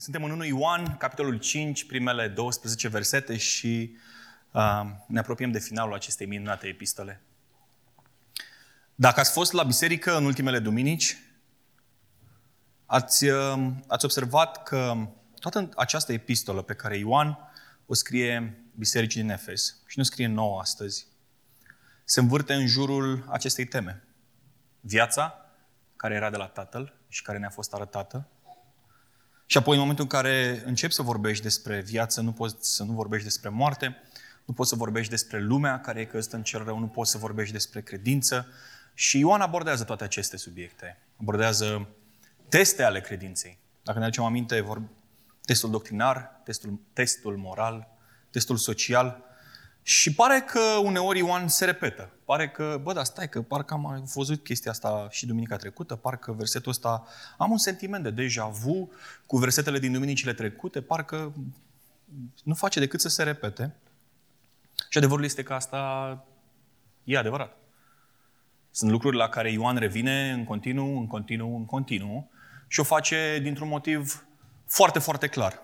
Suntem în 1 Ioan, capitolul 5, primele 12 versete și uh, ne apropiem de finalul acestei minunate epistole. Dacă ați fost la biserică în ultimele duminici, ați, uh, ați observat că toată această epistolă pe care Ioan o scrie bisericii din Efes și nu scrie nouă astăzi, se învârte în jurul acestei teme. Viața care era de la Tatăl și care ne-a fost arătată, și apoi, în momentul în care începi să vorbești despre viață, nu poți să nu vorbești despre moarte, nu poți să vorbești despre lumea care e căzută în cel rău, nu poți să vorbești despre credință. Și Ioan abordează toate aceste subiecte. Abordează teste ale credinței. Dacă ne aducem aminte, vor... testul doctrinar, testul, testul moral, testul social, și pare că uneori Ioan se repetă. Pare că, bă, dar stai, că parcă am văzut chestia asta și duminica trecută, parcă versetul ăsta, am un sentiment de deja vu cu versetele din duminicile trecute, parcă nu face decât să se repete. Și adevărul este că asta e adevărat. Sunt lucruri la care Ioan revine în continuu, în continuu, în continuu și o face dintr-un motiv foarte, foarte clar.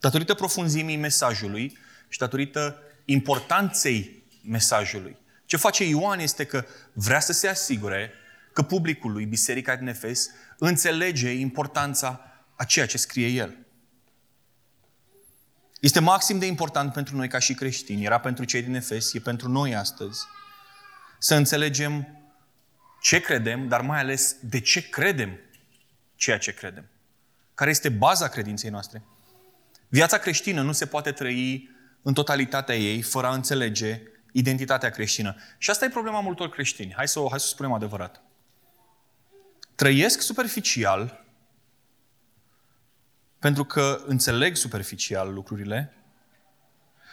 Datorită profunzimii mesajului, și datorită importanței mesajului. Ce face Ioan este că vrea să se asigure că publicul lui, Biserica din Efes, înțelege importanța a ceea ce scrie el. Este maxim de important pentru noi ca și creștini, era pentru cei din Efes, e pentru noi astăzi, să înțelegem ce credem, dar mai ales de ce credem ceea ce credem. Care este baza credinței noastre. Viața creștină nu se poate trăi în totalitatea ei, fără a înțelege identitatea creștină. Și asta e problema multor creștini. Hai să o, hai să o spunem adevărat. Trăiesc superficial pentru că înțeleg superficial lucrurile,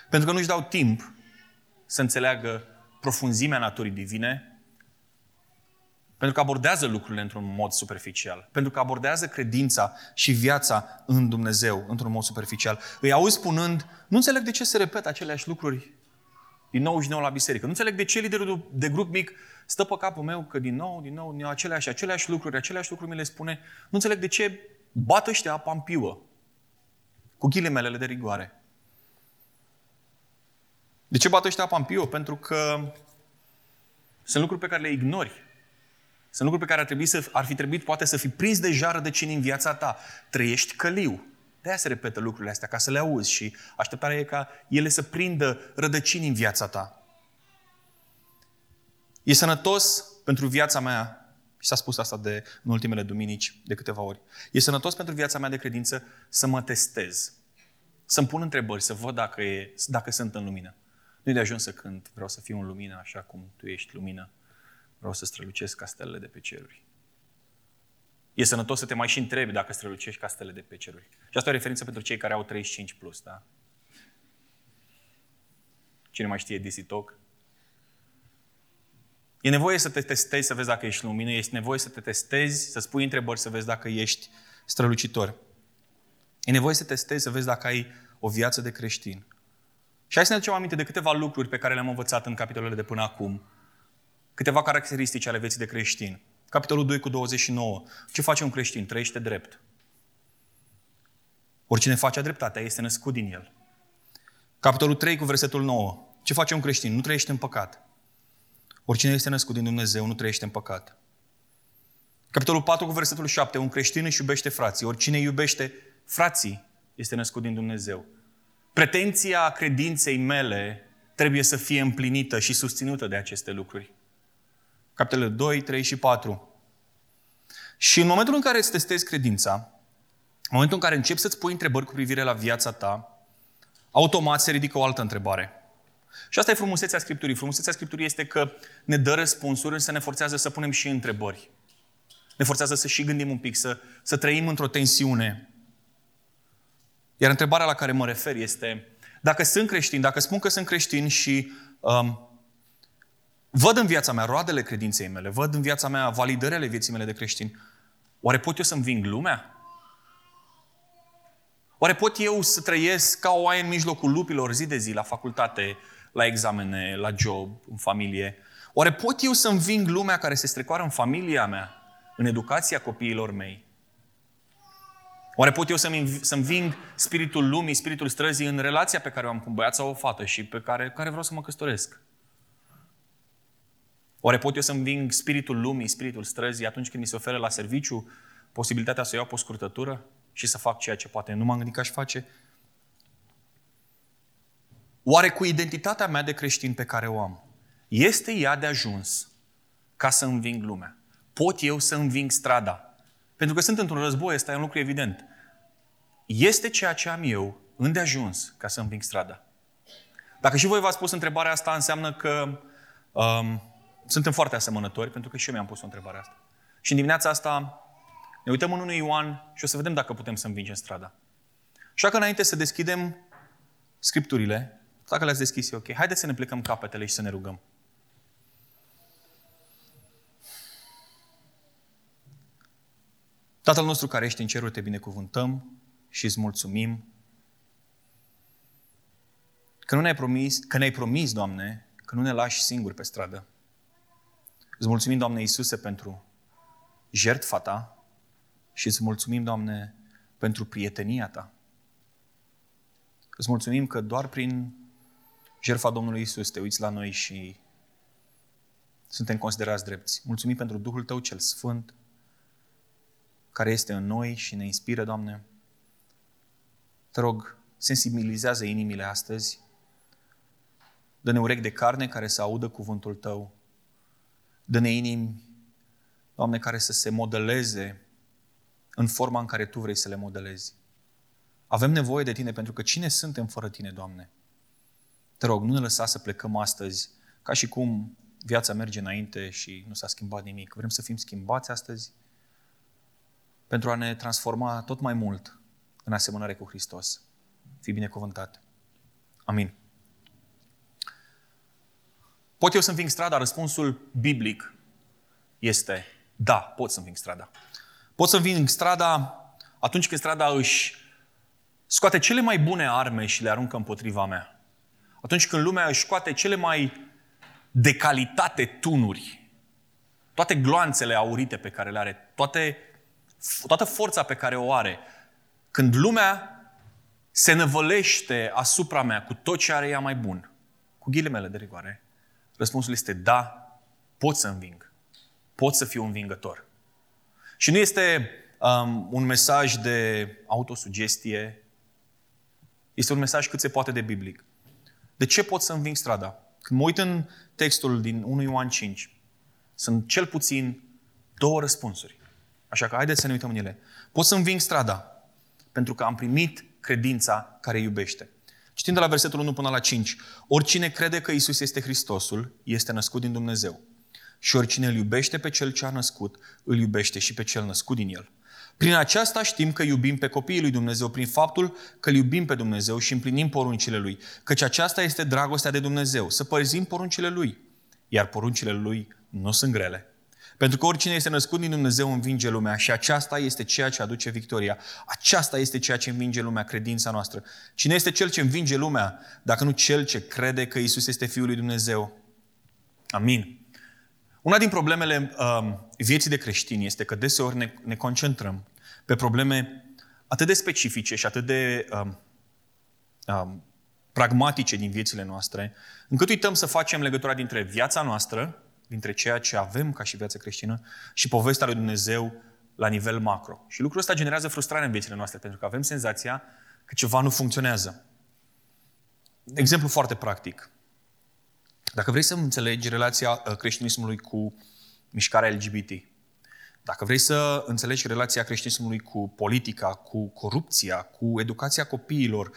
pentru că nu-și dau timp să înțeleagă profunzimea naturii divine, pentru că abordează lucrurile într-un mod superficial. Pentru că abordează credința și viața în Dumnezeu într-un mod superficial. Îi auzi spunând, nu înțeleg de ce se repetă aceleași lucruri din nou și din nou la biserică. Nu înțeleg de ce liderul de grup mic stă pe capul meu că din nou, din nou, din nou aceleași, aceleași lucruri, aceleași lucruri mi le spune. Nu înțeleg de ce bat ăștia apa în piuă. Cu ghilimelele de rigoare. De ce bat ăștia apa în piuă? Pentru că sunt lucruri pe care le ignori. Sunt lucruri pe care ar, trebui să, ar fi trebuit poate să fi prins deja rădăcini în viața ta. Trăiești căliu. De aia se repetă lucrurile astea, ca să le auzi și așteptarea e ca ele să prindă rădăcini în viața ta. E sănătos pentru viața mea, și s-a spus asta de, în ultimele duminici de câteva ori, e sănătos pentru viața mea de credință să mă testez. Să-mi pun întrebări, să văd dacă, e, dacă sunt în lumină. Nu e de ajuns să cânt, vreau să fiu în lumină așa cum tu ești lumină. Vreau să strălucesc ca stelele de pe ceruri. E sănătos să te mai și întrebi dacă strălucești ca stele de pe ceruri. Și asta e o referință pentru cei care au 35 plus, da? Cine mai știe DC Talk? E nevoie să te testezi să vezi dacă ești lumină, este nevoie să te testezi, să spui întrebări să vezi dacă ești strălucitor. E nevoie să te testezi să vezi dacă ai o viață de creștin. Și hai să ne aducem aminte de câteva lucruri pe care le-am învățat în capitolele de până acum, Câteva caracteristici ale vieții de creștin. Capitolul 2 cu 29. Ce face un creștin? Trăiește drept. Oricine face dreptatea este născut din el. Capitolul 3 cu versetul 9. Ce face un creștin? Nu trăiește în păcat. Oricine este născut din Dumnezeu nu trăiește în păcat. Capitolul 4 cu versetul 7. Un creștin își iubește frații. Oricine iubește frații este născut din Dumnezeu. Pretenția credinței mele trebuie să fie împlinită și susținută de aceste lucruri capitolele 2, 3 și 4. Și în momentul în care îți testezi credința, în momentul în care începi să-ți pui întrebări cu privire la viața ta, automat se ridică o altă întrebare. Și asta e frumusețea Scripturii. Frumusețea Scripturii este că ne dă răspunsuri, însă ne forțează să punem și întrebări. Ne forțează să și gândim un pic, să, să trăim într-o tensiune. Iar întrebarea la care mă refer este, dacă sunt creștin, dacă spun că sunt creștin și um, Văd în viața mea roadele credinței mele, văd în viața mea validările vieții mele de creștin. Oare pot eu să înving lumea? Oare pot eu să trăiesc ca o oaie în mijlocul lupilor zi de zi, la facultate, la examene, la job, în familie? Oare pot eu să înving lumea care se strecoară în familia mea, în educația copiilor mei? Oare pot eu să-mi, să-mi ving spiritul lumii, spiritul străzii în relația pe care o am cu un băiat sau o fată și pe care, care vreau să mă căsătoresc? Oare pot eu să-mi ving spiritul lumii, spiritul străzii atunci când mi se oferă la serviciu posibilitatea să iau pe o scurtătură și să fac ceea ce poate nu m-am gândit că aș face? Oare cu identitatea mea de creștin pe care o am, este ea de ajuns ca să înving lumea? Pot eu să înving strada? Pentru că sunt într-un război, ăsta e un lucru evident. Este ceea ce am eu îndeajuns ca să înving strada? Dacă și voi v-ați pus întrebarea asta, înseamnă că um, suntem foarte asemănători, pentru că și eu mi-am pus o întrebare asta. Și în dimineața asta ne uităm în 1 Ioan și o să vedem dacă putem să învingem strada. Așa că înainte să deschidem scripturile, dacă le-ați deschis, e ok. Haideți să ne plecăm capetele și să ne rugăm. Tatăl nostru care ești în ceruri, te binecuvântăm și îți mulțumim că nu ne-ai promis, că ne-ai promis, Doamne, că nu ne lași singuri pe stradă. Îți mulțumim, Doamne Iisuse, pentru jertfa Ta și îți mulțumim, Doamne, pentru prietenia Ta. Îți mulțumim că doar prin jertfa Domnului Iisus te uiți la noi și suntem considerați drepți. Mulțumim pentru Duhul Tău cel Sfânt, care este în noi și ne inspiră, Doamne. Te rog, sensibilizează inimile astăzi. Dă-ne urechi de carne care să audă cuvântul Tău. Dă-ne inimi, Doamne, care să se modeleze în forma în care Tu vrei să le modelezi. Avem nevoie de Tine pentru că cine suntem fără Tine, Doamne? Te rog, nu ne lăsa să plecăm astăzi ca și cum viața merge înainte și nu s-a schimbat nimic. Vrem să fim schimbați astăzi pentru a ne transforma tot mai mult în asemănare cu Hristos. Fii binecuvântat. Amin. Pot eu să înving strada? Răspunsul biblic este da, pot să înving strada. Pot să înving strada atunci când strada își scoate cele mai bune arme și le aruncă împotriva mea. Atunci când lumea își scoate cele mai de calitate tunuri, toate gloanțele aurite pe care le are, toate, toată forța pe care o are, când lumea se năvălește asupra mea cu tot ce are ea mai bun, cu ghilimele de rigoare, răspunsul este da, pot să înving. Pot să fiu învingător. Și nu este um, un mesaj de autosugestie, este un mesaj cât se poate de biblic. De ce pot să înving strada? Când mă uit în textul din 1 Ioan 5, sunt cel puțin două răspunsuri. Așa că haideți să ne uităm în ele. Pot să înving strada pentru că am primit credința care iubește. Citim de la versetul 1 până la 5. Oricine crede că Isus este Hristosul, este născut din Dumnezeu. Și oricine îl iubește pe cel ce a născut, îl iubește și pe cel născut din el. Prin aceasta știm că iubim pe copiii lui Dumnezeu, prin faptul că îl iubim pe Dumnezeu și împlinim poruncile lui. Căci aceasta este dragostea de Dumnezeu, să părzim poruncile lui. Iar poruncile lui nu sunt grele. Pentru că oricine este născut din Dumnezeu învinge lumea și aceasta este ceea ce aduce victoria. Aceasta este ceea ce învinge lumea, credința noastră. Cine este cel ce învinge lumea, dacă nu cel ce crede că Isus este Fiul lui Dumnezeu? Amin. Una din problemele um, vieții de creștini este că deseori ne, ne concentrăm pe probleme atât de specifice și atât de um, um, pragmatice din viețile noastre, încât uităm să facem legătura dintre viața noastră, dintre ceea ce avem ca și viață creștină și povestea lui Dumnezeu la nivel macro. Și lucrul ăsta generează frustrare în viețile noastre, pentru că avem senzația că ceva nu funcționează. Exemplu foarte practic. Dacă vrei să înțelegi relația uh, creștinismului cu mișcarea LGBT, dacă vrei să înțelegi relația creștinismului cu politica, cu corupția, cu educația copiilor,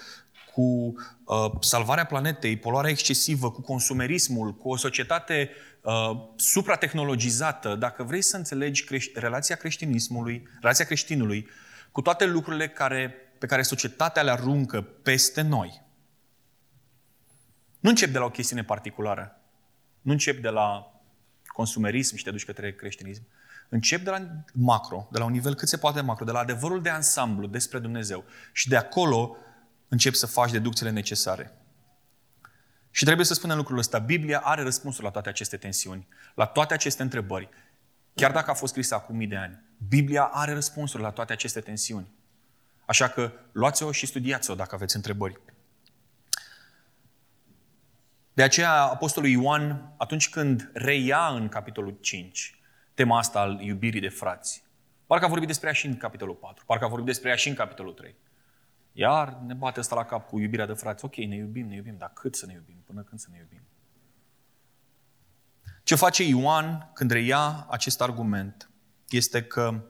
cu uh, salvarea planetei, poluarea excesivă, cu consumerismul, cu o societate uh, supratehnologizată, dacă vrei să înțelegi creș- relația creștinismului, relația creștinului cu toate lucrurile care, pe care societatea le aruncă peste noi, nu încep de la o chestiune particulară. Nu încep de la consumerism și te duci către creștinism. Încep de la macro, de la un nivel cât se poate macro, de la adevărul de ansamblu despre Dumnezeu. Și de acolo încep să faci deducțiile necesare. Și trebuie să spunem lucrul ăsta. Biblia are răspunsul la toate aceste tensiuni, la toate aceste întrebări. Chiar dacă a fost scrisă acum mii de ani, Biblia are răspunsul la toate aceste tensiuni. Așa că luați-o și studiați-o dacă aveți întrebări. De aceea, Apostolul Ioan, atunci când reia în capitolul 5 tema asta al iubirii de frați, parcă a vorbit despre ea și în capitolul 4, parcă a vorbit despre ea și în capitolul 3. Iar ne bate asta la cap cu iubirea de frați. Ok, ne iubim, ne iubim, dar cât să ne iubim? Până când să ne iubim? Ce face Ioan când reia acest argument este că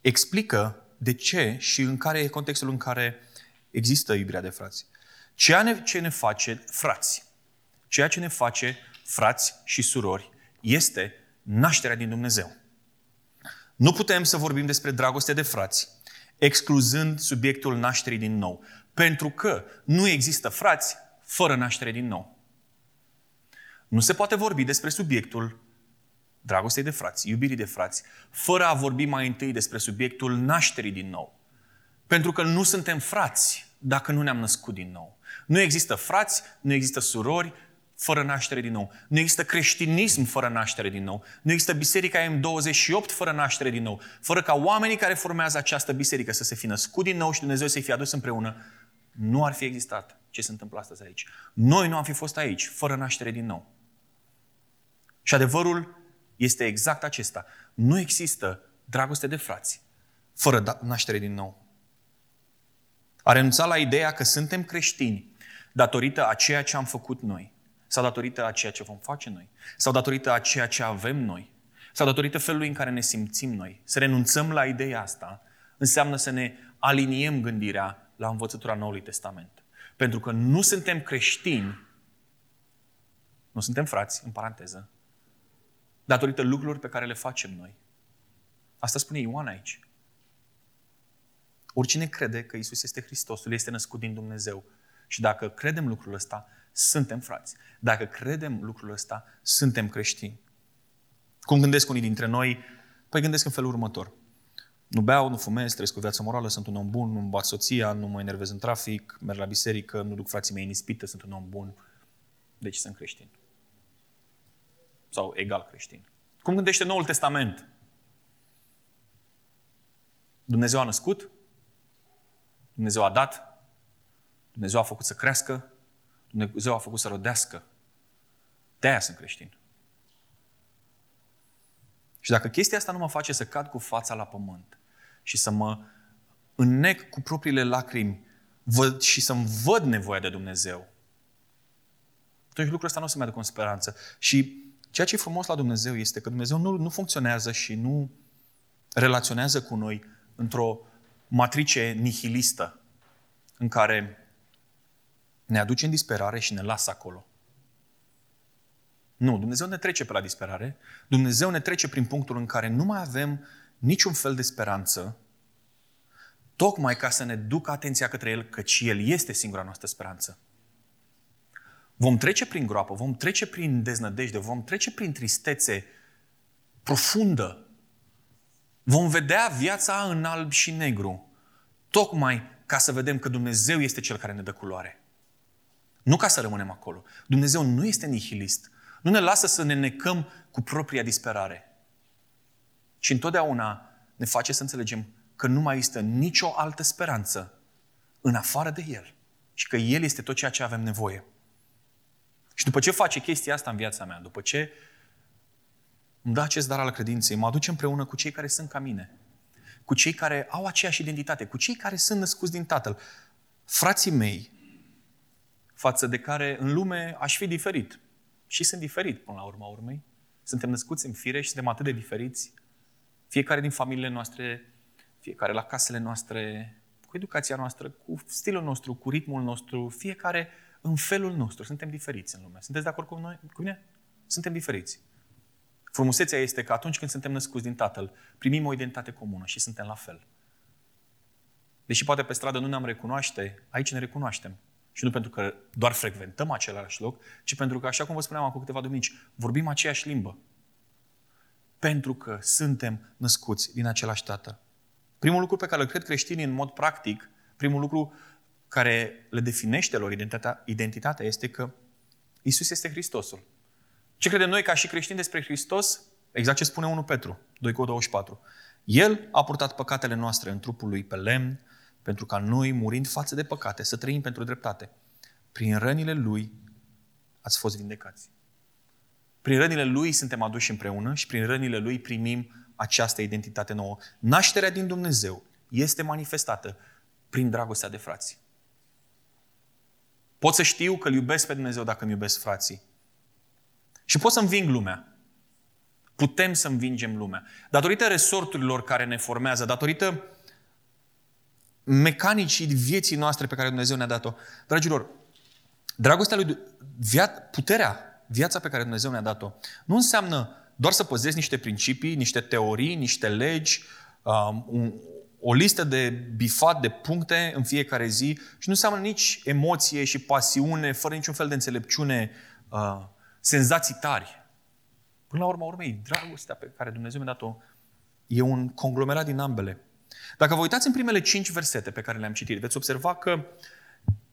explică de ce și în care e contextul în care există iubirea de frați. Ceea ne, ce ne face frați, ceea ce ne face frați și surori este nașterea din Dumnezeu. Nu putem să vorbim despre dragoste de frați, excluzând subiectul nașterii din nou. Pentru că nu există frați fără naștere din nou. Nu se poate vorbi despre subiectul dragostei de frați, iubirii de frați, fără a vorbi mai întâi despre subiectul nașterii din nou. Pentru că nu suntem frați dacă nu ne-am născut din nou. Nu există frați, nu există surori fără naștere din nou. Nu există creștinism fără naștere din nou. Nu există Biserica M28 fără naștere din nou. Fără ca oamenii care formează această biserică să se fi născut din nou și Dumnezeu să-i fie adus împreună, nu ar fi existat ce se întâmplă astăzi aici. Noi nu am fi fost aici fără naștere din nou. Și adevărul este exact acesta. Nu există dragoste de frați fără da- naștere din nou. A renunțat la ideea că suntem creștini datorită a ceea ce am făcut noi, sau datorită a ceea ce vom face noi, sau datorită a ceea ce avem noi, sau datorită felului în care ne simțim noi. Să renunțăm la ideea asta înseamnă să ne aliniem gândirea la învățătura Noului Testament. Pentru că nu suntem creștini, nu suntem frați, în paranteză, datorită lucrurilor pe care le facem noi. Asta spune Ioan aici. Oricine crede că Isus este Hristosul, este născut din Dumnezeu. Și dacă credem lucrul ăsta, suntem frați. Dacă credem lucrul ăsta, suntem creștini. Cum gândesc unii dintre noi? Păi gândesc în felul următor. Nu beau, nu fumez, trăiesc o viață morală, sunt un om bun, nu-mi bat soția, nu mă enervez în trafic, merg la biserică, nu duc frații mei în ispită, sunt un om bun. Deci sunt creștin. Sau egal creștin. Cum gândește Noul Testament? Dumnezeu a născut, Dumnezeu a dat, Dumnezeu a făcut să crească, Dumnezeu a făcut să rodească. De aia sunt creștin. Și dacă chestia asta nu mă face să cad cu fața la pământ și să mă înnec cu propriile lacrimi văd, și să-mi văd nevoia de Dumnezeu, atunci lucrul ăsta nu o să-mi aducă o speranță. Și ceea ce e frumos la Dumnezeu este că Dumnezeu nu, nu funcționează și nu relaționează cu noi într-o matrice nihilistă în care ne aduce în disperare și ne lasă acolo. Nu, Dumnezeu ne trece pe la disperare. Dumnezeu ne trece prin punctul în care nu mai avem niciun fel de speranță, tocmai ca să ne ducă atenția către El, căci El este singura noastră speranță. Vom trece prin groapă, vom trece prin deznădejde, vom trece prin tristețe profundă. Vom vedea viața în alb și negru, tocmai ca să vedem că Dumnezeu este Cel care ne dă culoare. Nu ca să rămânem acolo. Dumnezeu nu este nihilist. Nu ne lasă să ne necăm cu propria disperare. Și întotdeauna ne face să înțelegem că nu mai există nicio altă speranță în afară de El. Și că El este tot ceea ce avem nevoie. Și după ce face chestia asta în viața mea, după ce îmi dă acest dar al credinței, mă aduce împreună cu cei care sunt ca mine, cu cei care au aceeași identitate, cu cei care sunt născuți din Tatăl, frații mei, față de care în lume aș fi diferit. Și sunt diferit până la urma urmei. Suntem născuți în fire și suntem atât de diferiți. Fiecare din familiile noastre, fiecare la casele noastre, cu educația noastră, cu stilul nostru, cu ritmul nostru, fiecare în felul nostru. Suntem diferiți în lume. Sunteți de acord cu noi? Cu mine? Suntem diferiți. Frumusețea este că atunci când suntem născuți din Tatăl, primim o identitate comună și suntem la fel. Deși poate pe stradă nu ne-am recunoaște, aici ne recunoaștem. Și nu pentru că doar frecventăm același loc, ci pentru că, așa cum vă spuneam acum câteva duminici, vorbim aceeași limbă. Pentru că suntem născuți din același tată. Primul lucru pe care îl cred creștinii în mod practic, primul lucru care le definește lor identitatea, identitatea este că Isus este Hristosul. Ce credem noi ca și creștini despre Hristos? Exact ce spune 1 Petru, 2 cu 24. El a purtat păcatele noastre în trupul lui pe lemn, pentru ca noi, murind față de păcate, să trăim pentru dreptate. Prin rănile lui ați fost vindecați. Prin rănile lui suntem aduși împreună și prin rănile lui primim această identitate nouă. Nașterea din Dumnezeu este manifestată prin dragostea de frați. Pot să știu că îl iubesc pe Dumnezeu dacă îmi iubesc frații. Și pot să înving lumea. Putem să învingem lumea. Datorită resorturilor care ne formează, datorită mecanicii vieții noastre pe care Dumnezeu ne-a dat-o. Dragilor, dragostea lui, via, puterea, viața pe care Dumnezeu ne-a dat-o, nu înseamnă doar să păzezi niște principii, niște teorii, niște legi, um, un, o listă de bifat, de puncte în fiecare zi și nu înseamnă nici emoție și pasiune, fără niciun fel de înțelepciune, uh, senzații tari. Până la urma urmei, dragostea pe care Dumnezeu mi-a dat-o e un conglomerat din ambele. Dacă vă uitați în primele cinci versete pe care le-am citit, veți observa că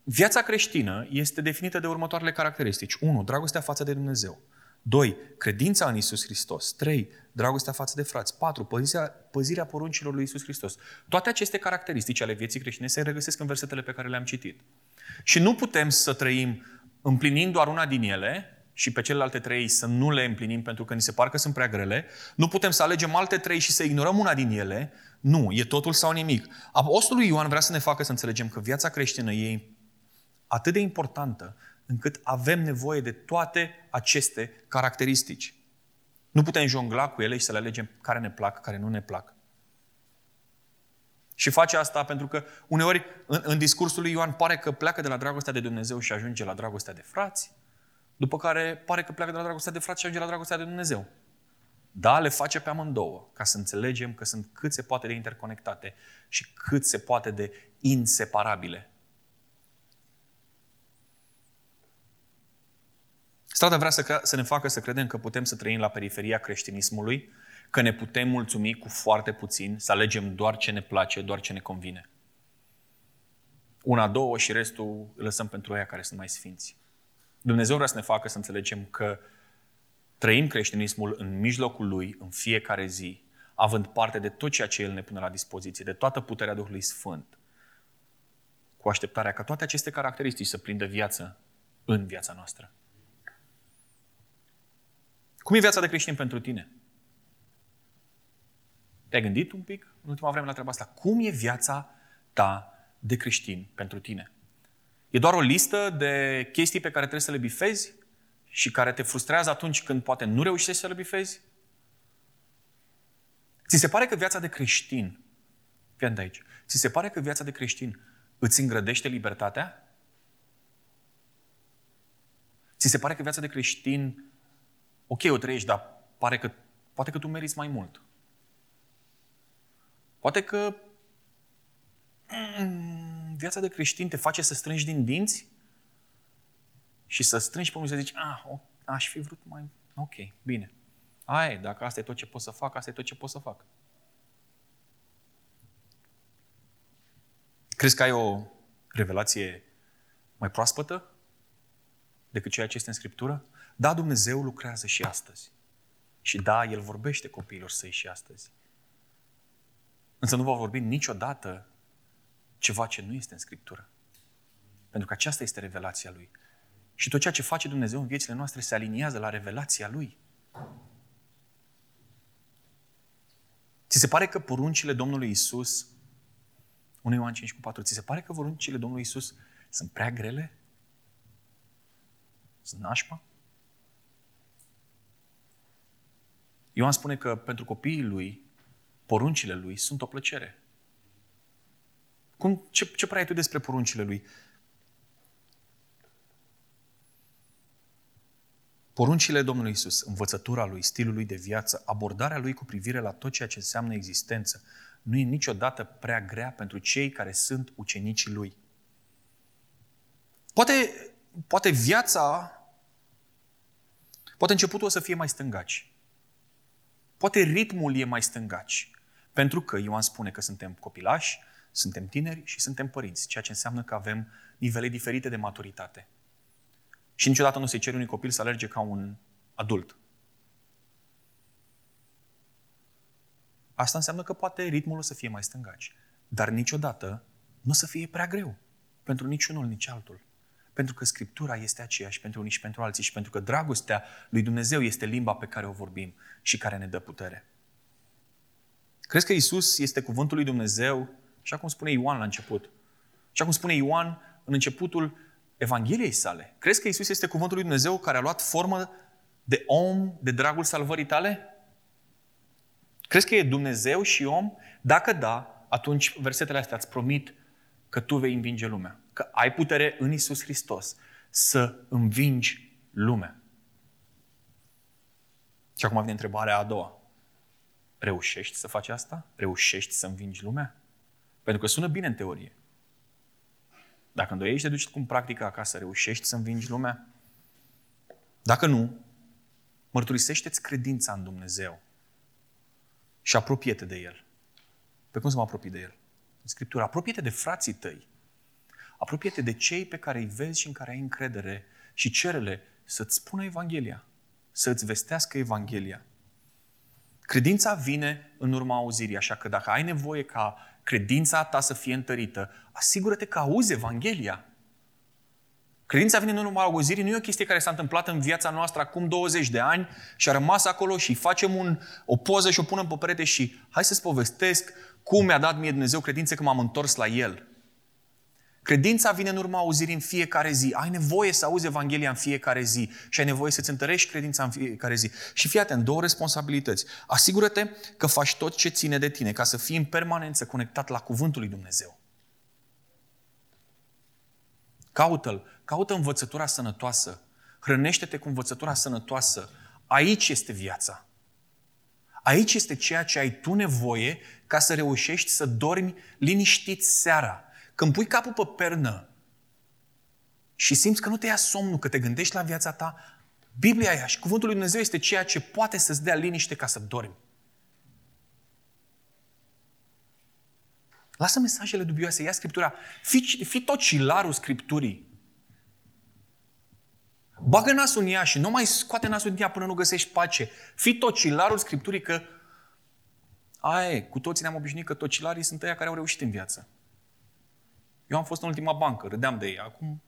viața creștină este definită de următoarele caracteristici. 1. Dragostea față de Dumnezeu. 2. Credința în Isus Hristos. 3. Dragostea față de frați. 4. Păzirea, păzirea poruncilor lui Isus Hristos. Toate aceste caracteristici ale vieții creștine se regăsesc în versetele pe care le-am citit. Și nu putem să trăim împlinind doar una din ele și pe celelalte trei să nu le împlinim pentru că ni se par că sunt prea grele. Nu putem să alegem alte trei și să ignorăm una din ele. Nu, e totul sau nimic. Apostolul Ioan vrea să ne facă să înțelegem că viața creștină e atât de importantă încât avem nevoie de toate aceste caracteristici. Nu putem jongla cu ele și să le alegem care ne plac, care nu ne plac. Și face asta pentru că uneori în, în discursul lui Ioan pare că pleacă de la dragostea de Dumnezeu și ajunge la dragostea de frați, după care pare că pleacă de la dragostea de frați și ajunge la dragostea de Dumnezeu. Da, le face pe amândouă, ca să înțelegem că sunt cât se poate de interconectate și cât se poate de inseparabile. Strada vrea să, să ne facă să credem că putem să trăim la periferia creștinismului, că ne putem mulțumi cu foarte puțin, să alegem doar ce ne place, doar ce ne convine. Una, două și restul îl lăsăm pentru aia care sunt mai sfinți. Dumnezeu vrea să ne facă să înțelegem că trăim creștinismul în mijlocul lui, în fiecare zi, având parte de tot ceea ce El ne pune la dispoziție, de toată puterea Duhului Sfânt, cu așteptarea ca toate aceste caracteristici să prindă viață în viața noastră. Cum e viața de creștin pentru tine? Te-ai gândit un pic în ultima vreme la treaba asta? Cum e viața ta de creștin pentru tine? E doar o listă de chestii pe care trebuie să le bifezi și care te frustrează atunci când poate nu reușești să le bifezi? Ți se pare că viața de creștin, fii de aici, ți se pare că viața de creștin îți îngrădește libertatea? Ți se pare că viața de creștin ok, o trăiești, dar pare că, poate că tu meriți mai mult. Poate că mm, viața de creștin te face să strângi din dinți și să strângi pe unul și să zici, ah, aș fi vrut mai... Ok, bine. Aia dacă asta e tot ce pot să fac, asta e tot ce pot să fac. Crezi că ai o revelație mai proaspătă decât ceea ce este în Scriptură? Da, Dumnezeu lucrează și astăzi. Și da, El vorbește copiilor săi și astăzi. Însă nu va vorbi niciodată ceva ce nu este în Scriptură. Pentru că aceasta este revelația Lui. Și tot ceea ce face Dumnezeu în viețile noastre se aliniază la revelația Lui. Ți se pare că poruncile Domnului Isus, 1 Ioan 5 cu 4, ți se pare că poruncile Domnului Isus sunt prea grele? Sunt nașpa? Ioan spune că pentru copiii lui, poruncile lui sunt o plăcere. Cum, ce, ce prea ai tu despre poruncile lui? Poruncile Domnului Isus, învățătura lui, stilul lui de viață, abordarea lui cu privire la tot ceea ce înseamnă existență, nu e niciodată prea grea pentru cei care sunt ucenicii lui. Poate, poate viața, poate începutul o să fie mai stângaci. Poate ritmul e mai stângaci. Pentru că Ioan spune că suntem copilași, suntem tineri și suntem părinți, ceea ce înseamnă că avem nivele diferite de maturitate. Și niciodată nu se cere unui copil să alerge ca un adult. Asta înseamnă că poate ritmul o să fie mai stângaci. Dar niciodată nu o să fie prea greu. Pentru niciunul, nici altul. Pentru că Scriptura este aceeași pentru unii și pentru alții și pentru că dragostea lui Dumnezeu este limba pe care o vorbim și care ne dă putere. Crezi că Isus este cuvântul lui Dumnezeu, așa cum spune Ioan la început? Așa cum spune Ioan în începutul Evangheliei sale. Crezi că Isus este cuvântul lui Dumnezeu care a luat formă de om de dragul salvării tale? Crezi că e Dumnezeu și om? Dacă da, atunci versetele astea îți promit că tu vei învinge lumea. Că ai putere în Isus Hristos să învingi lumea. Și acum vine întrebarea a doua. Reușești să faci asta? Reușești să învingi lumea? Pentru că sună bine în teorie. Dacă îndoiești, te duci cu practică acasă, reușești să învingi lumea? Dacă nu, mărturisește-ți credința în Dumnezeu și apropie-te de El. Pe cum să mă apropii de El? În Scriptură, apropie-te de frații tăi. Apropie-te de cei pe care îi vezi și în care ai încredere și cerele să-ți spună Evanghelia, să-ți vestească Evanghelia. Credința vine în urma auzirii, așa că dacă ai nevoie ca credința ta să fie întărită, asigură-te că auzi Evanghelia. Credința vine în urma auzirii, nu e o chestie care s-a întâmplat în viața noastră acum 20 de ani și a rămas acolo și facem un, o poză și o punem pe perete și hai să-ți povestesc cum mi-a dat mie Dumnezeu credință că m-am întors la El. Credința vine în urma auzirii în fiecare zi. Ai nevoie să auzi Evanghelia în fiecare zi și ai nevoie să-ți întărești credința în fiecare zi. Și fii atent, două responsabilități. Asigură-te că faci tot ce ține de tine ca să fii în permanență conectat la Cuvântul lui Dumnezeu. Caută-L, caută învățătura sănătoasă, hrănește-te cu învățătura sănătoasă. Aici este viața. Aici este ceea ce ai tu nevoie ca să reușești să dormi liniștit seara. Când pui capul pe pernă și simți că nu te ia somnul, că te gândești la viața ta, Biblia aia și Cuvântul lui Dumnezeu este ceea ce poate să-ți dea liniște ca să dormi. Lasă mesajele dubioase, ia Scriptura. Fii, fii tocilarul Scripturii. Bagă nasul în ea și nu mai scoate nasul din ea până nu găsești pace. Fii tocilarul Scripturii că aia e, cu toții ne-am obișnuit că tocilarii sunt ăia care au reușit în viață. Eu am fost în ultima bancă, râdeam de ei. Acum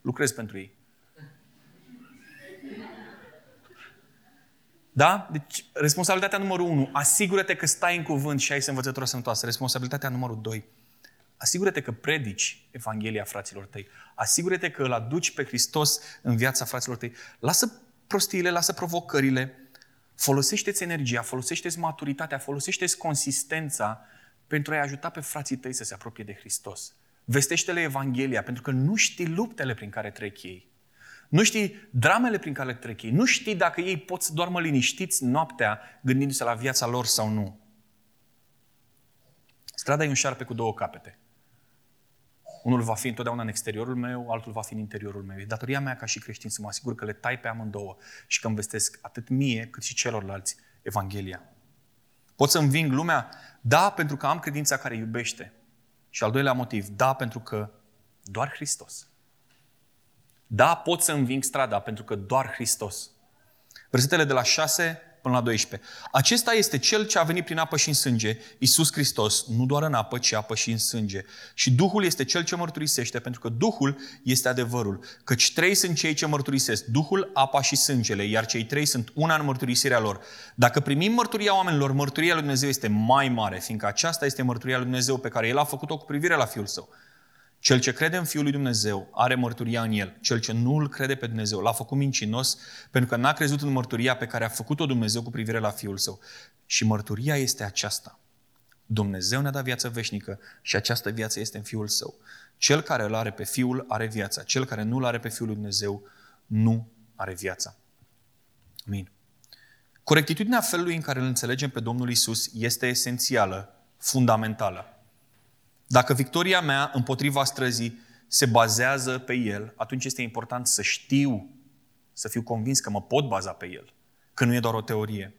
lucrez pentru ei. Da? Deci, responsabilitatea numărul unu, asigură-te că stai în cuvânt și ai să învățătură sănătoasă. Responsabilitatea numărul doi, asigură-te că predici Evanghelia fraților tăi. Asigură-te că îl aduci pe Hristos în viața fraților tăi. Lasă prostiile, lasă provocările, folosește-ți energia, folosește-ți maturitatea, folosește-ți consistența pentru a-i ajuta pe frații tăi să se apropie de Hristos. Vestește-le Evanghelia, pentru că nu știi luptele prin care trec ei. Nu știi dramele prin care trec ei. Nu știi dacă ei pot să doarmă liniștiți noaptea gândindu-se la viața lor sau nu. Strada e un șarpe cu două capete. Unul va fi întotdeauna în exteriorul meu, altul va fi în interiorul meu. E datoria mea ca și creștin să mă asigur că le tai pe amândouă și că îmi vestesc atât mie cât și celorlalți Evanghelia. Pot să înving lumea? Da, pentru că am credința care iubește. Și al doilea motiv, da, pentru că doar Hristos. Da, pot să înving strada, pentru că doar Hristos. Versetele de la 6 până la 12. Acesta este Cel ce a venit prin apă și în sânge, Iisus Hristos, nu doar în apă, ci apă și în sânge. Și Duhul este Cel ce mărturisește, pentru că Duhul este adevărul. Căci trei sunt cei ce mărturisesc, Duhul, apa și sângele, iar cei trei sunt una în mărturisirea lor. Dacă primim mărturia oamenilor, mărturia lui Dumnezeu este mai mare, fiindcă aceasta este mărturia lui Dumnezeu pe care El a făcut-o cu privire la Fiul Său. Cel ce crede în Fiul lui Dumnezeu are mărturia în el. Cel ce nu îl crede pe Dumnezeu l-a făcut mincinos pentru că n-a crezut în mărturia pe care a făcut-o Dumnezeu cu privire la Fiul Său. Și mărturia este aceasta. Dumnezeu ne-a dat viață veșnică și această viață este în Fiul Său. Cel care îl are pe Fiul are viața. Cel care nu îl are pe Fiul lui Dumnezeu nu are viața. Amin. Corectitudinea felului în care îl înțelegem pe Domnul Isus este esențială, fundamentală. Dacă victoria mea împotriva străzii se bazează pe el, atunci este important să știu, să fiu convins că mă pot baza pe el, că nu e doar o teorie.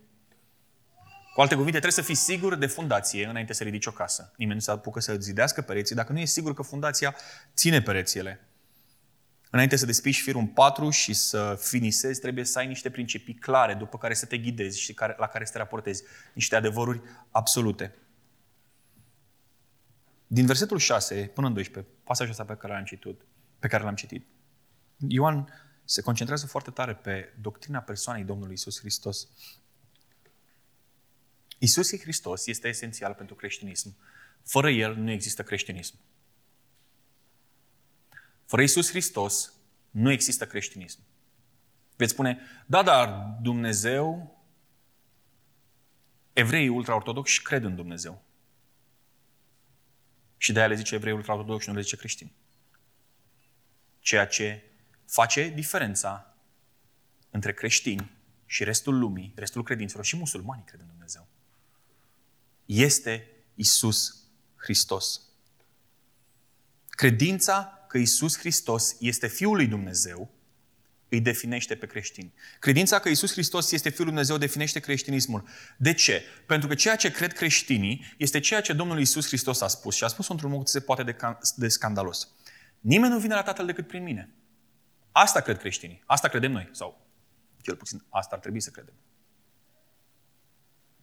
Cu alte cuvinte, trebuie să fii sigur de fundație înainte să ridici o casă. Nimeni nu se apucă să zidească pereții dacă nu e sigur că fundația ține perețile. Înainte să despiși firul în patru și să finisezi, trebuie să ai niște principii clare după care să te ghidezi și la care să te raportezi. Niște adevăruri absolute. Din versetul 6 până în 12, pasajul ăsta pe care l-am citit, pe care l-am citit, Ioan se concentrează foarte tare pe doctrina persoanei Domnului Isus Hristos. Isus Hristos este esențial pentru creștinism. Fără El nu există creștinism. Fără Isus Hristos nu există creștinism. Veți spune, da, dar Dumnezeu, evreii ultraortodoxi cred în Dumnezeu. Și de aia le zice evrei ultraortodoxi și nu le zice creștini. Ceea ce face diferența între creștini și restul lumii, restul credinților și musulmanii cred în Dumnezeu. Este Isus Hristos. Credința că Isus Hristos este Fiul lui Dumnezeu îi definește pe creștini. Credința că Isus Hristos este Fiul lui Dumnezeu definește creștinismul. De ce? Pentru că ceea ce cred creștinii este ceea ce Domnul Isus Hristos a spus și a spus într-un mod se poate de, de scandalos. Nimeni nu vine la Tatăl decât prin mine. Asta cred creștinii. Asta credem noi. Sau cel puțin asta ar trebui să credem.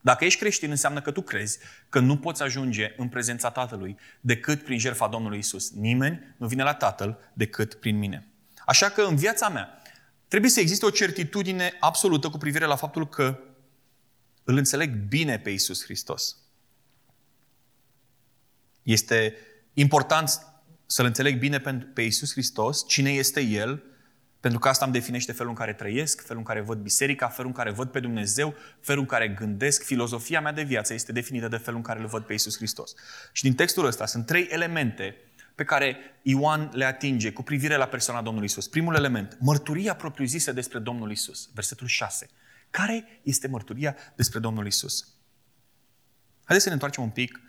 Dacă ești creștin, înseamnă că tu crezi că nu poți ajunge în prezența Tatălui decât prin jertfa Domnului Isus. Nimeni nu vine la Tatăl decât prin mine. Așa că în viața mea trebuie să existe o certitudine absolută cu privire la faptul că îl înțeleg bine pe Isus Hristos. Este important să-L înțeleg bine pe Isus Hristos, cine este El, pentru că asta îmi definește felul în care trăiesc, felul în care văd biserica, felul în care văd pe Dumnezeu, felul în care gândesc. Filozofia mea de viață este definită de felul în care îl văd pe Isus Hristos. Și din textul ăsta sunt trei elemente pe care Ioan le atinge cu privire la persoana Domnului Isus. Primul element, mărturia propriu-zisă despre Domnul Isus, versetul 6. Care este mărturia despre Domnul Isus? Haideți să ne întoarcem un pic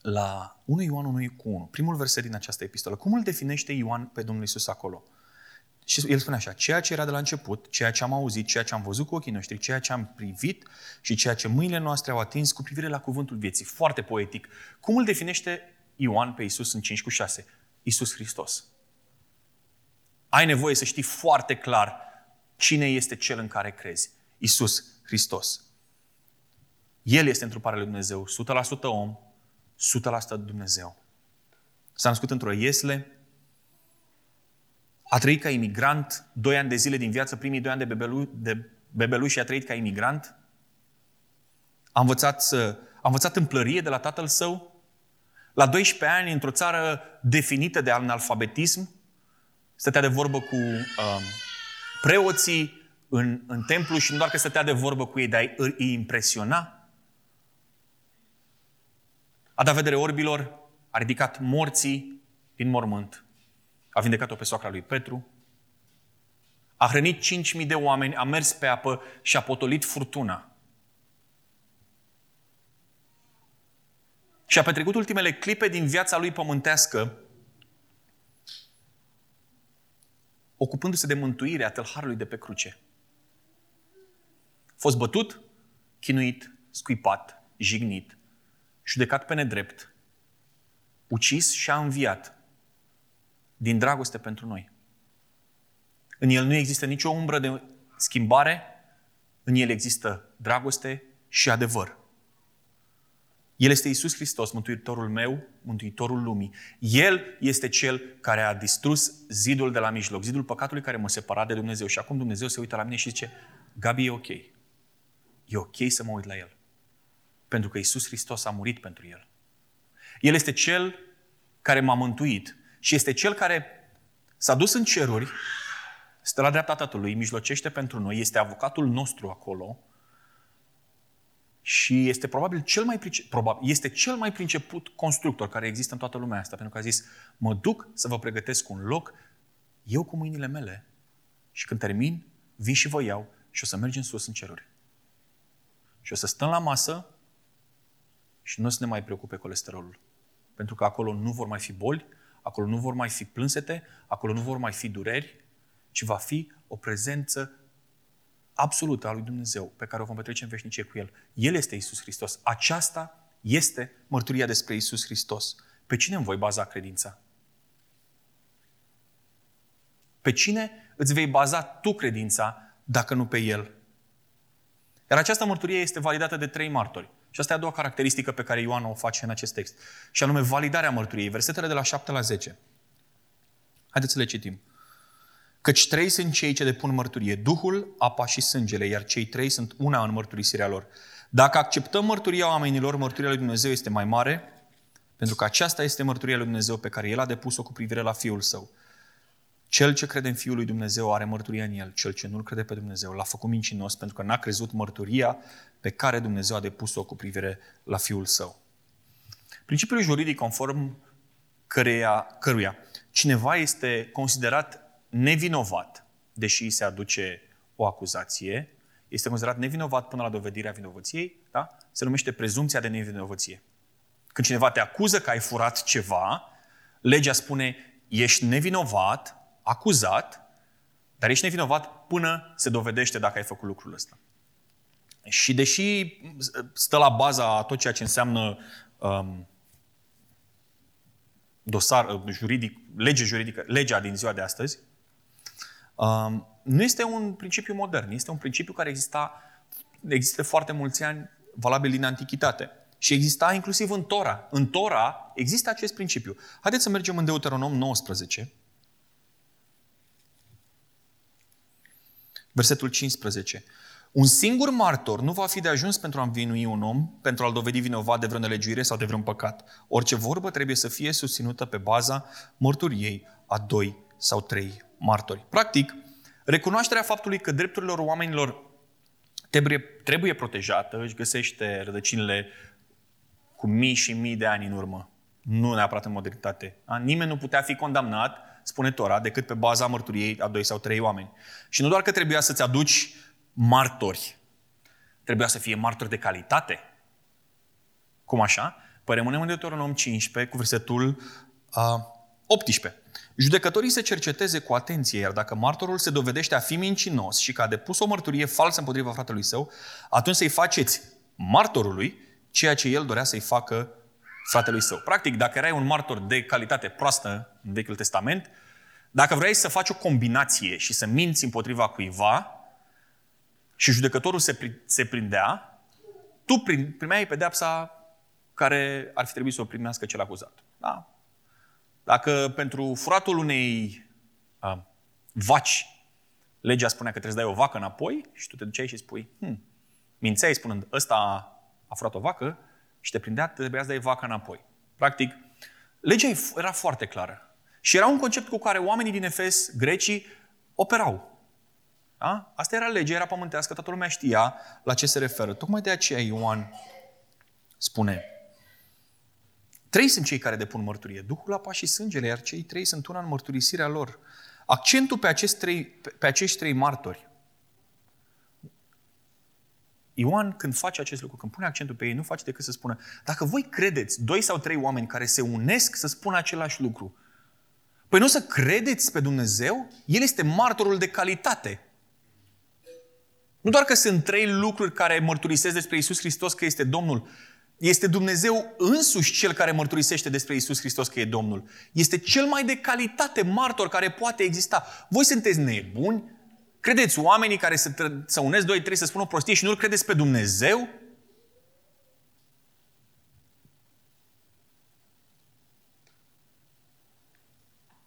la 1 Ioan 1 cu 1, primul verset din această epistolă. Cum îl definește Ioan pe Domnul Isus acolo? Și el spune așa, ceea ce era de la început, ceea ce am auzit, ceea ce am văzut cu ochii noștri, ceea ce am privit și ceea ce mâinile noastre au atins cu privire la cuvântul vieții. Foarte poetic. Cum îl definește Ioan pe Isus în 5 cu 6? Isus Hristos. Ai nevoie să știi foarte clar cine este cel în care crezi. Isus Hristos. El este întruparea lui Dumnezeu, 100% om, 100% Dumnezeu. S-a născut într-o iesle, a trăit ca imigrant doi ani de zile din viață, primii doi ani de bebelu, de bebelu și a trăit ca imigrant. A învățat, să, a învățat plărie de la tatăl său. La 12 ani, într-o țară definită de analfabetism, stătea de vorbă cu um, preoții în, în templu și nu doar că stătea de vorbă cu ei, dar îi, îi impresiona. A dat vedere orbilor, a ridicat morții din mormânt. A vindecat-o pe soacra lui Petru. A hrănit 5.000 de oameni, a mers pe apă și a potolit furtuna. Și a petrecut ultimele clipe din viața lui pământească ocupându-se de mântuirea tălharului de pe cruce. A fost bătut, chinuit, scuipat, jignit, judecat pe nedrept, ucis și a înviat din dragoste pentru noi. În El nu există nicio umbră de schimbare, în El există dragoste și adevăr. El este Isus Hristos, Mântuitorul meu, Mântuitorul lumii. El este Cel care a distrus zidul de la mijloc, zidul păcatului care mă separa de Dumnezeu. Și acum Dumnezeu se uită la mine și zice, Gabi, e ok. E ok să mă uit la El. Pentru că Isus Hristos a murit pentru El. El este Cel care m-a mântuit și este Cel care s-a dus în ceruri, stă la dreapta Tatălui, mijlocește pentru noi, este avocatul nostru acolo și este probabil cel mai, probabil, este cel mai priceput constructor care există în toată lumea asta, pentru că a zis, mă duc să vă pregătesc un loc, eu cu mâinile mele și când termin, vin și vă iau și o să mergem sus în ceruri. Și o să stăm la masă și nu o să ne mai preocupe colesterolul. Pentru că acolo nu vor mai fi boli, Acolo nu vor mai fi plânsete, acolo nu vor mai fi dureri, ci va fi o prezență absolută a lui Dumnezeu pe care o vom petrece în veșnicie cu El. El este Isus Hristos. Aceasta este mărturia despre Isus Hristos. Pe cine îmi voi baza credința? Pe cine îți vei baza tu credința dacă nu pe El? Iar această mărturie este validată de trei martori. Și asta e a doua caracteristică pe care Ioan o face în acest text. Și anume validarea mărturiei. Versetele de la 7 la 10. Haideți să le citim. Căci trei sunt cei ce depun mărturie, Duhul, apa și sângele, iar cei trei sunt una în mărturisirea lor. Dacă acceptăm mărturia oamenilor, mărturia lui Dumnezeu este mai mare, pentru că aceasta este mărturia lui Dumnezeu pe care El a depus-o cu privire la Fiul Său. Cel ce crede în Fiul lui Dumnezeu are mărturia în El, cel ce nu-L crede pe Dumnezeu l-a făcut mincinos pentru că n-a crezut mărturia pe care Dumnezeu a depus-o cu privire la Fiul Său. Principiul juridic conform căreia, căruia cineva este considerat nevinovat, deși se aduce o acuzație, este considerat nevinovat până la dovedirea vinovăției, da? se numește prezumția de nevinovăție. Când cineva te acuză că ai furat ceva, legea spune ești nevinovat, acuzat, dar ești nevinovat până se dovedește dacă ai făcut lucrul ăsta. Și deși stă la baza tot ceea ce înseamnă um, dosar uh, juridic, lege juridică, legea din ziua de astăzi, um, nu este un principiu modern, este un principiu care exista, există foarte mulți ani, valabil din antichitate. Și exista inclusiv în Tora. În Tora există acest principiu. Haideți să mergem în Deuteronom 19, versetul 15. Un singur martor nu va fi de ajuns pentru a învinui un om, pentru a-l dovedi vinovat de vreo nelegiuire sau de vreun păcat. Orice vorbă trebuie să fie susținută pe baza mărturiei a doi sau trei martori. Practic, recunoașterea faptului că drepturile oamenilor trebuie, trebuie protejată își găsește rădăcinile cu mii și mii de ani în urmă. Nu neapărat în modernitate. Nimeni nu putea fi condamnat, spune Tora, decât pe baza mărturiei a doi sau trei oameni. Și nu doar că trebuia să-ți aduci martori. Trebuia să fie martori de calitate. Cum așa? Păi rămânem în Deuteronom 15 cu versetul uh, 18. Judecătorii se cerceteze cu atenție, iar dacă martorul se dovedește a fi mincinos și că a depus o mărturie falsă împotriva fratelui său, atunci să-i faceți martorului ceea ce el dorea să-i facă fratelui său. Practic, dacă erai un martor de calitate proastă în Vechiul Testament, dacă vrei să faci o combinație și să minți împotriva cuiva, și judecătorul se, se prindea, tu primeai pedeapsa care ar fi trebuit să o primească cel acuzat. Da? Dacă pentru furatul unei a, vaci legea spunea că trebuie să dai o vacă înapoi și tu te duceai și spui, hm, mințeai spunând, ăsta a furat o vacă și te prindea, trebuia să dai vaca înapoi. Practic, legea era foarte clară. Și era un concept cu care oamenii din Efes, grecii, operau. Da? Asta era legea, era pământească, toată lumea știa la ce se referă. Tocmai de aceea Ioan spune, trei sunt cei care depun mărturie, Duhul, apa și sângele, iar cei trei sunt una în mărturisirea lor. Accentul pe, acest trei, pe acești trei martori. Ioan, când face acest lucru, când pune accentul pe ei, nu face decât să spună, dacă voi credeți doi sau trei oameni care se unesc să spună același lucru, păi nu să credeți pe Dumnezeu? El este martorul de calitate. Nu doar că sunt trei lucruri care mărturisesc despre Isus Hristos că este Domnul, este Dumnezeu însuși cel care mărturisește despre Isus Hristos că e Domnul. Este cel mai de calitate martor care poate exista. Voi sunteți nebuni? Credeți oamenii care să, să unesc doi, trei să spună o prostie și nu-L credeți pe Dumnezeu?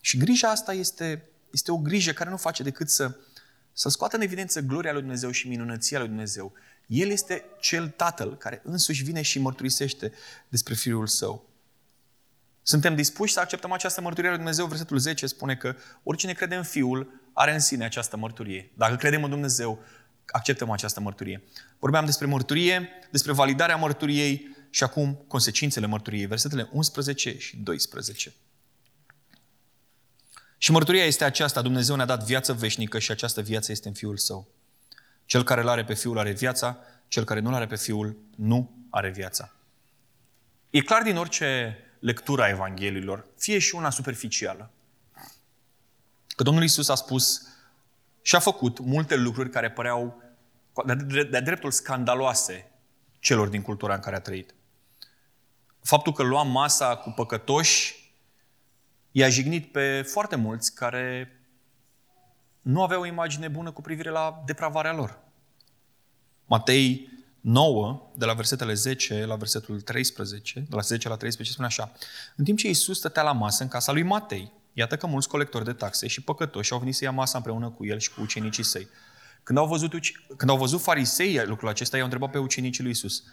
Și grija asta este, este o grijă care nu face decât să să scoată în evidență gloria lui Dumnezeu și minunăția lui Dumnezeu. El este cel Tatăl care însuși vine și mărturisește despre Fiul Său. Suntem dispuși să acceptăm această mărturie lui Dumnezeu? Versetul 10 spune că oricine crede în Fiul are în sine această mărturie. Dacă credem în Dumnezeu, acceptăm această mărturie. Vorbeam despre mărturie, despre validarea mărturiei și acum consecințele mărturiei. Versetele 11 și 12. Și mărturia este aceasta, Dumnezeu ne-a dat viață veșnică și această viață este în Fiul Său. Cel care îl are pe Fiul are viața, cel care nu-l are pe Fiul nu are viața. E clar din orice lectură a Evangheliilor, fie și una superficială, că Domnul Isus a spus și a făcut multe lucruri care păreau de-a dreptul scandaloase celor din cultura în care a trăit. Faptul că lua masa cu păcătoși i-a jignit pe foarte mulți care nu aveau o imagine bună cu privire la depravarea lor. Matei 9, de la versetele 10 la versetul 13, de la 10 la 13, spune așa. În timp ce Iisus stătea la masă în casa lui Matei, iată că mulți colectori de taxe și păcătoși au venit să ia masa împreună cu el și cu ucenicii săi. Când au văzut, când au văzut farisei lucrul acesta, i-au întrebat pe ucenicii lui Iisus,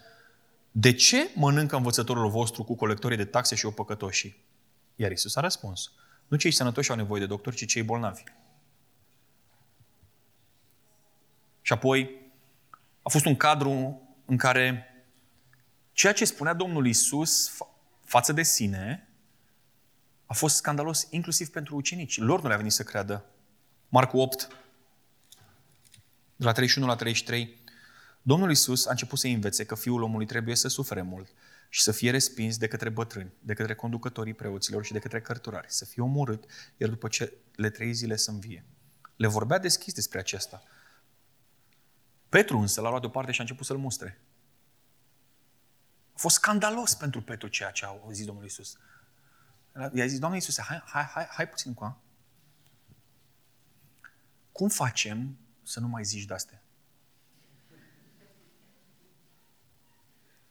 de ce mănâncă învățătorul vostru cu colectorii de taxe și păcătoși? Iar Iisus a răspuns, nu cei sănătoși au nevoie de doctor, ci cei bolnavi. Și apoi a fost un cadru în care ceea ce spunea Domnul Isus față de sine a fost scandalos inclusiv pentru ucenici. Lor nu le-a venit să creadă. Marcu 8, de la 31 la 33, Domnul Isus a început să învețe că Fiul omului trebuie să sufere mult și să fie respins de către bătrâni, de către conducătorii preoților și de către cărturari, să fie omorât, iar după ce le trei zile să învie. Le vorbea deschis despre acesta. Petru însă l-a luat deoparte și a început să-l mustre. A fost scandalos pentru Petru ceea ce a zis Domnul Isus. I-a zis, Doamne Iisuse, hai, hai, hai, hai puțin cu Cum facem să nu mai zici de-astea?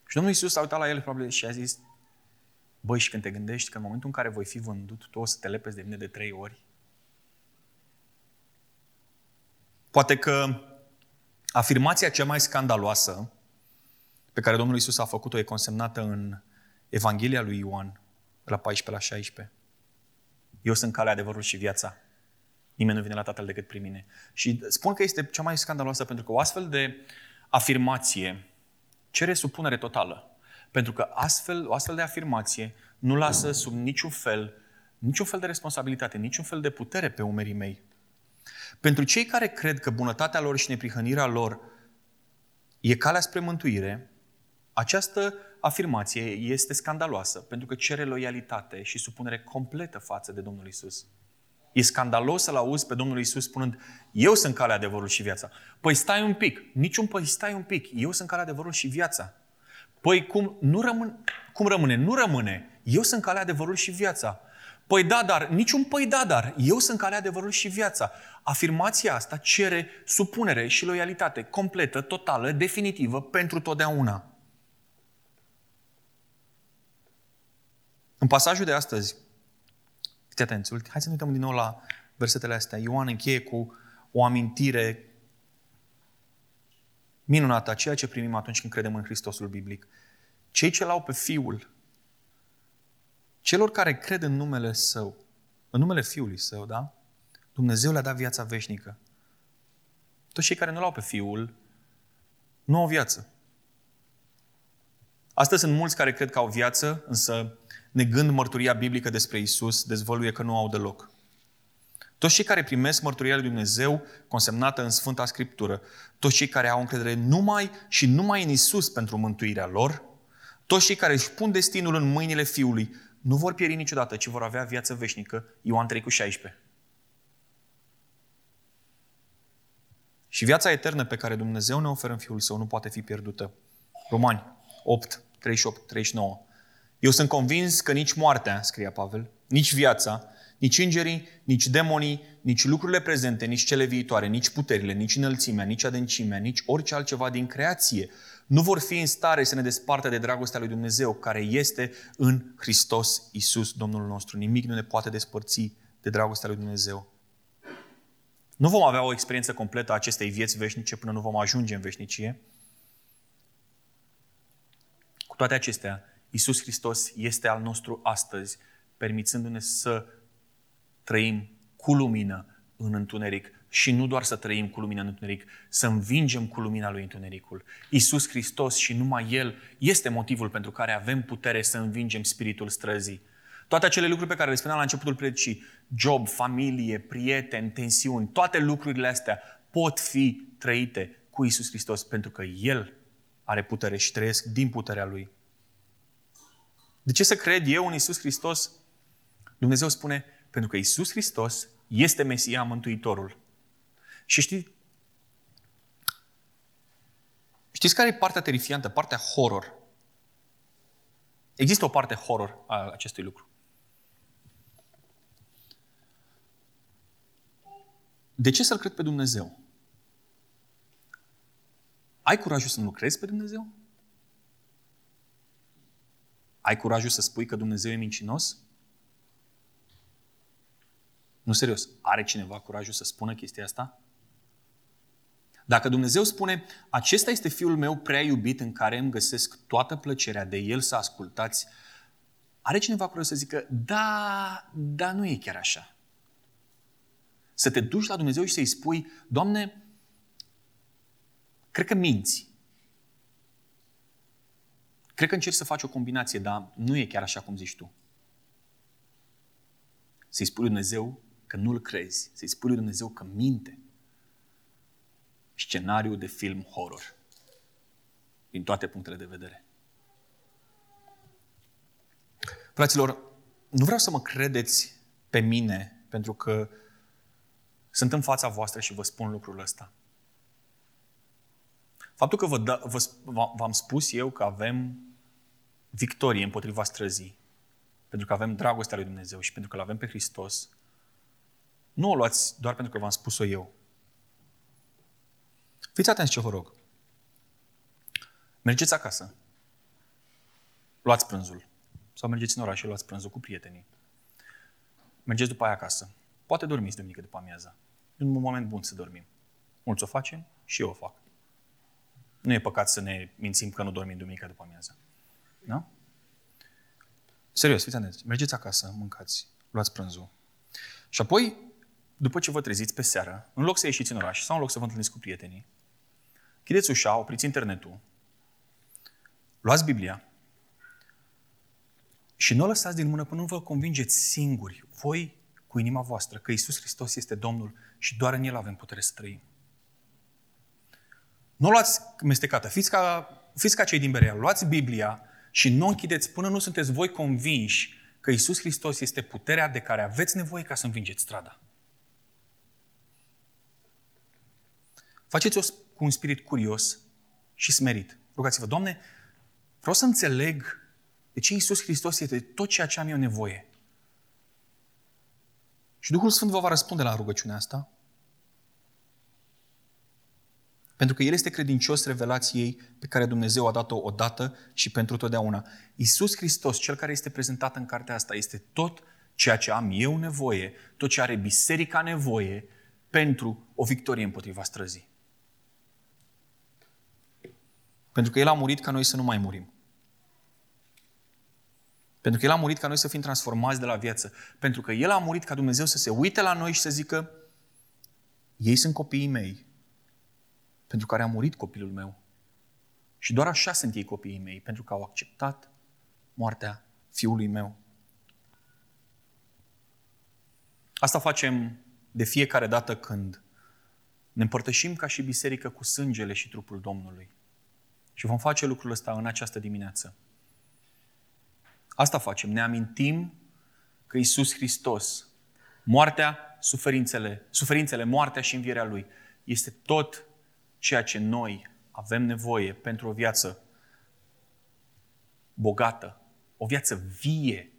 Și Domnul Iisus a uitat la el probabil și a zis, băi, și când te gândești că în momentul în care voi fi vândut, tu o să te lepezi de mine de trei ori? Poate că afirmația cea mai scandaloasă pe care Domnul Iisus a făcut-o e consemnată în Evanghelia lui Ioan, de la 14 la 16. Eu sunt calea, adevărul și viața. Nimeni nu vine la Tatăl decât prin mine. Și spun că este cea mai scandaloasă pentru că o astfel de afirmație cere supunere totală. Pentru că astfel, o astfel de afirmație nu lasă sub niciun fel, niciun fel de responsabilitate, niciun fel de putere pe umerii mei. Pentru cei care cred că bunătatea lor și neprihănirea lor e calea spre mântuire, această afirmație este scandaloasă pentru că cere loialitate și supunere completă față de Domnul Isus. E scandalos să-L auzi pe Domnul Isus spunând, eu sunt calea, adevărul și viața. Păi stai un pic, niciun păi stai un pic, eu sunt calea, adevărul și viața. Păi cum, nu rămân, cum rămâne? Nu rămâne. Eu sunt calea, adevărul și viața. Păi da, dar, niciun păi da, dar, eu sunt calea, adevărul și viața. Afirmația asta cere supunere și loialitate completă, totală, definitivă, pentru totdeauna. În pasajul de astăzi, fiți atenți, hai să ne uităm din nou la versetele astea. Ioan încheie cu o amintire minunată a ceea ce primim atunci când credem în Hristosul biblic. Cei ce l-au pe Fiul, celor care cred în numele Său, în numele Fiului Său, da? Dumnezeu le-a dat viața veșnică. Toți cei care nu l-au pe Fiul, nu au viață. Astăzi sunt mulți care cred că au viață, însă negând mărturia biblică despre Isus, dezvăluie că nu au deloc. Toți cei care primesc mărturia lui Dumnezeu consemnată în Sfânta Scriptură, toți cei care au încredere numai și numai în Isus pentru mântuirea lor, toți cei care își pun destinul în mâinile Fiului, nu vor pieri niciodată, ci vor avea viață veșnică. Ioan 3 cu 16. Și viața eternă pe care Dumnezeu ne oferă în Fiul Său nu poate fi pierdută. Romani 8, 38, 39. Eu sunt convins că nici moartea, scria Pavel, nici viața, nici îngerii, nici demonii, nici lucrurile prezente, nici cele viitoare, nici puterile, nici înălțimea, nici adâncimea, nici orice altceva din creație nu vor fi în stare să ne despartă de dragostea lui Dumnezeu care este în Hristos Isus, Domnul nostru. Nimic nu ne poate despărți de dragostea lui Dumnezeu. Nu vom avea o experiență completă a acestei vieți veșnice până nu vom ajunge în veșnicie. Cu toate acestea, Isus Hristos este al nostru astăzi, permițându-ne să trăim cu lumină în întuneric și nu doar să trăim cu lumina în întuneric, să învingem cu lumina lui întunericul. Isus Hristos și numai El este motivul pentru care avem putere să învingem spiritul străzii. Toate acele lucruri pe care le spuneam la începutul predicii, job, familie, prieteni, tensiuni, toate lucrurile astea pot fi trăite cu Isus Hristos pentru că El are putere și trăiesc din puterea Lui. De ce să cred eu în Isus Hristos? Dumnezeu spune, pentru că Isus Hristos este Mesia Mântuitorul. Și știți, știți care e partea terifiantă, partea horror? Există o parte horror a acestui lucru. de ce să-L cred pe Dumnezeu? Ai curajul să nu crezi pe Dumnezeu? Ai curajul să spui că Dumnezeu e mincinos? Nu, serios. Are cineva curajul să spună chestia asta? Dacă Dumnezeu spune, acesta este Fiul meu prea iubit în care îmi găsesc toată plăcerea de El să ascultați, are cineva curaj să zică, da, dar nu e chiar așa. Să te duci la Dumnezeu și să-i spui, Doamne, cred că minți. Cred că încerci să faci o combinație, dar nu e chiar așa cum zici tu. Să-i spui lui Dumnezeu că nu-L crezi. Să-i spui lui Dumnezeu că minte. Scenariu de film horror. Din toate punctele de vedere. Fraților, nu vreau să mă credeți pe mine pentru că sunt în fața voastră și vă spun lucrul ăsta. Faptul că vă da, vă, v-am spus eu că avem victorie împotriva străzii, pentru că avem dragostea lui Dumnezeu și pentru că îl avem pe Hristos, nu o luați doar pentru că v-am spus-o eu. Fiți atenți ce vă rog. Mergeți acasă. Luați prânzul. Sau mergeți în oraș și luați prânzul cu prietenii. Mergeți după aia acasă. Poate dormiți duminică după amiaza. E un moment bun să dormim. Mulți o facem și eu o fac. Nu e păcat să ne mințim că nu dormim duminică după amiază. Da? Serios, fiți atenți. Mergeți acasă, mâncați, luați prânzul. Și apoi, după ce vă treziți pe seară, în loc să ieșiți în oraș sau în loc să vă întâlniți cu prietenii, chideți ușa, opriți internetul, luați Biblia și nu o lăsați din mână până nu vă convingeți singuri, voi cu inima voastră, că Isus Hristos este Domnul și doar în El avem putere să trăim. Nu o luați mestecată, fiți ca, fiți ca cei din Berea, luați Biblia și nu închideți până nu sunteți voi convinși că Isus Hristos este puterea de care aveți nevoie ca să învingeți strada. Faceți-o cu un spirit curios și smerit. Rugați-vă, Doamne, vreau să înțeleg de ce Isus Hristos este tot ceea ce am eu nevoie. Și Duhul Sfânt vă va răspunde la rugăciunea asta. Pentru că El este credincios revelației pe care Dumnezeu a dat-o odată și pentru totdeauna. Isus Hristos, Cel care este prezentat în cartea asta, este tot ceea ce am eu nevoie, tot ce are biserica nevoie pentru o victorie împotriva străzii. Pentru că El a murit ca noi să nu mai murim. Pentru că El a murit ca noi să fim transformați de la viață. Pentru că El a murit ca Dumnezeu să se uite la noi și să zică ei sunt copiii mei, pentru care a murit copilul meu. Și doar așa sunt ei copiii mei, pentru că au acceptat moartea fiului meu. Asta facem de fiecare dată când ne împărtășim ca și biserică cu sângele și trupul Domnului. Și vom face lucrul ăsta în această dimineață. Asta facem. Ne amintim că Isus Hristos, moartea, suferințele, suferințele, moartea și învierea Lui, este tot ceea ce noi avem nevoie pentru o viață bogată, o viață vie.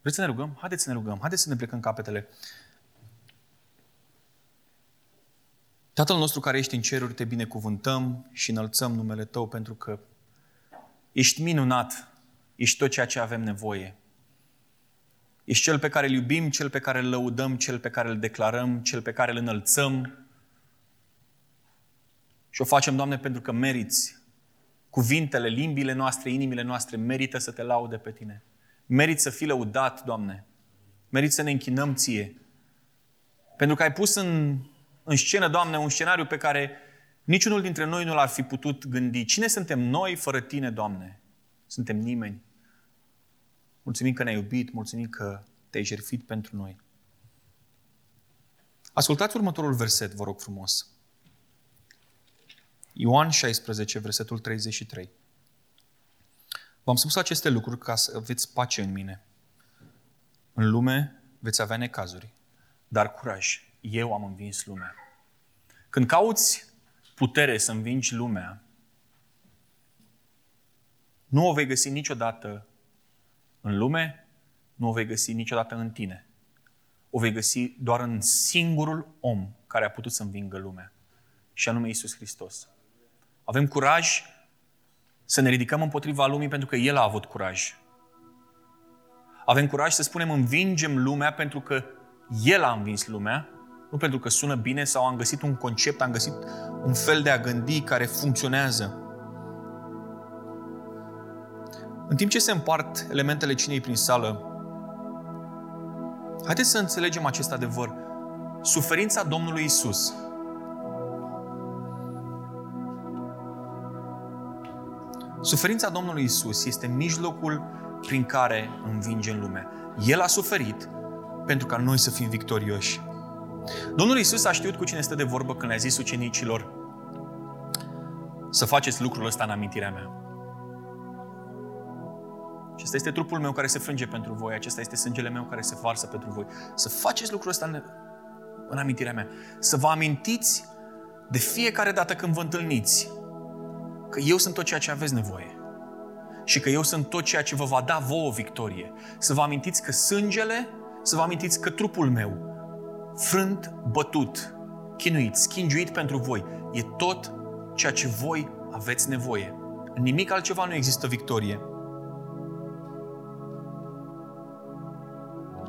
Vreți să ne rugăm? Haideți să ne rugăm. Haideți să ne plecăm capetele. Tatăl nostru care ești în ceruri, te binecuvântăm și înălțăm numele Tău pentru că ești minunat, ești tot ceea ce avem nevoie. Ești cel pe care îl iubim, cel pe care îl lăudăm, cel pe care îl declarăm, cel pe care îl înălțăm. Și o facem, Doamne, pentru că meriți. Cuvintele, limbile noastre, inimile noastre merită să te laude pe Tine. Meriți să fii lăudat, Doamne. Meriți să ne închinăm Ție. Pentru că ai pus în, în scenă, Doamne, un scenariu pe care niciunul dintre noi nu l-ar fi putut gândi. Cine suntem noi fără Tine, Doamne? Suntem nimeni. Mulțumim că ne-ai iubit, mulțumim că te-ai jertfit pentru noi. Ascultați următorul verset, vă rog frumos. Ioan 16, versetul 33. V-am spus aceste lucruri ca să aveți pace în mine. În lume veți avea necazuri, dar curaj, eu am învins lumea. Când cauți putere să învingi lumea, nu o vei găsi niciodată în lume, nu o vei găsi niciodată în tine. o vei găsi doar în singurul om care a putut să învingă lumea, și anume Isus Hristos. Avem curaj să ne ridicăm împotriva lumii pentru că El a avut curaj. Avem curaj să spunem învingem lumea pentru că El a învins lumea, nu pentru că sună bine sau am găsit un concept, am găsit un fel de a gândi care funcționează. În timp ce se împart elementele cinei prin sală, haideți să înțelegem acest adevăr. Suferința Domnului Isus Suferința Domnului Isus este mijlocul prin care învingem lumea. El a suferit pentru ca noi să fim victorioși. Domnul Isus a știut cu cine este de vorbă când le-a zis ucenicilor să faceți lucrul ăsta în amintirea mea. Acesta este trupul meu care se frânge pentru voi, acesta este sângele meu care se varsă pentru voi. Să faceți lucrul ăsta în, în amintirea mea. Să vă amintiți de fiecare dată când vă întâlniți că eu sunt tot ceea ce aveți nevoie și că eu sunt tot ceea ce vă va da vouă victorie. Să vă amintiți că sângele, să vă amintiți că trupul meu, frânt, bătut, chinuit, schingiuit pentru voi, e tot ceea ce voi aveți nevoie. În nimic altceva nu există victorie.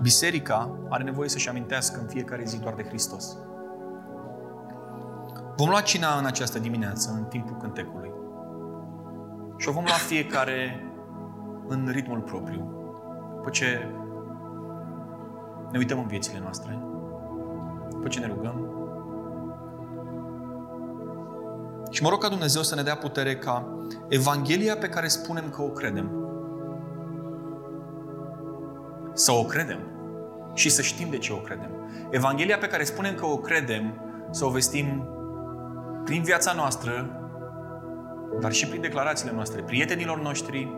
Biserica are nevoie să-și amintească în fiecare zi doar de Hristos. Vom lua cina în această dimineață, în timpul cântecului. Și o vom lua fiecare în ritmul propriu. După ce ne uităm în viețile noastre, după ce ne rugăm. Și mă rog ca Dumnezeu să ne dea putere ca Evanghelia pe care spunem că o credem, să o credem și să știm de ce o credem. Evanghelia pe care spunem că o credem, să o vestim prin viața noastră, dar și prin declarațiile noastre, prietenilor noștri,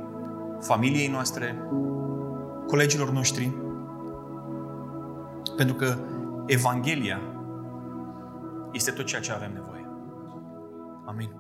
familiei noastre, colegilor noștri. Pentru că Evanghelia este tot ceea ce avem nevoie. Amin.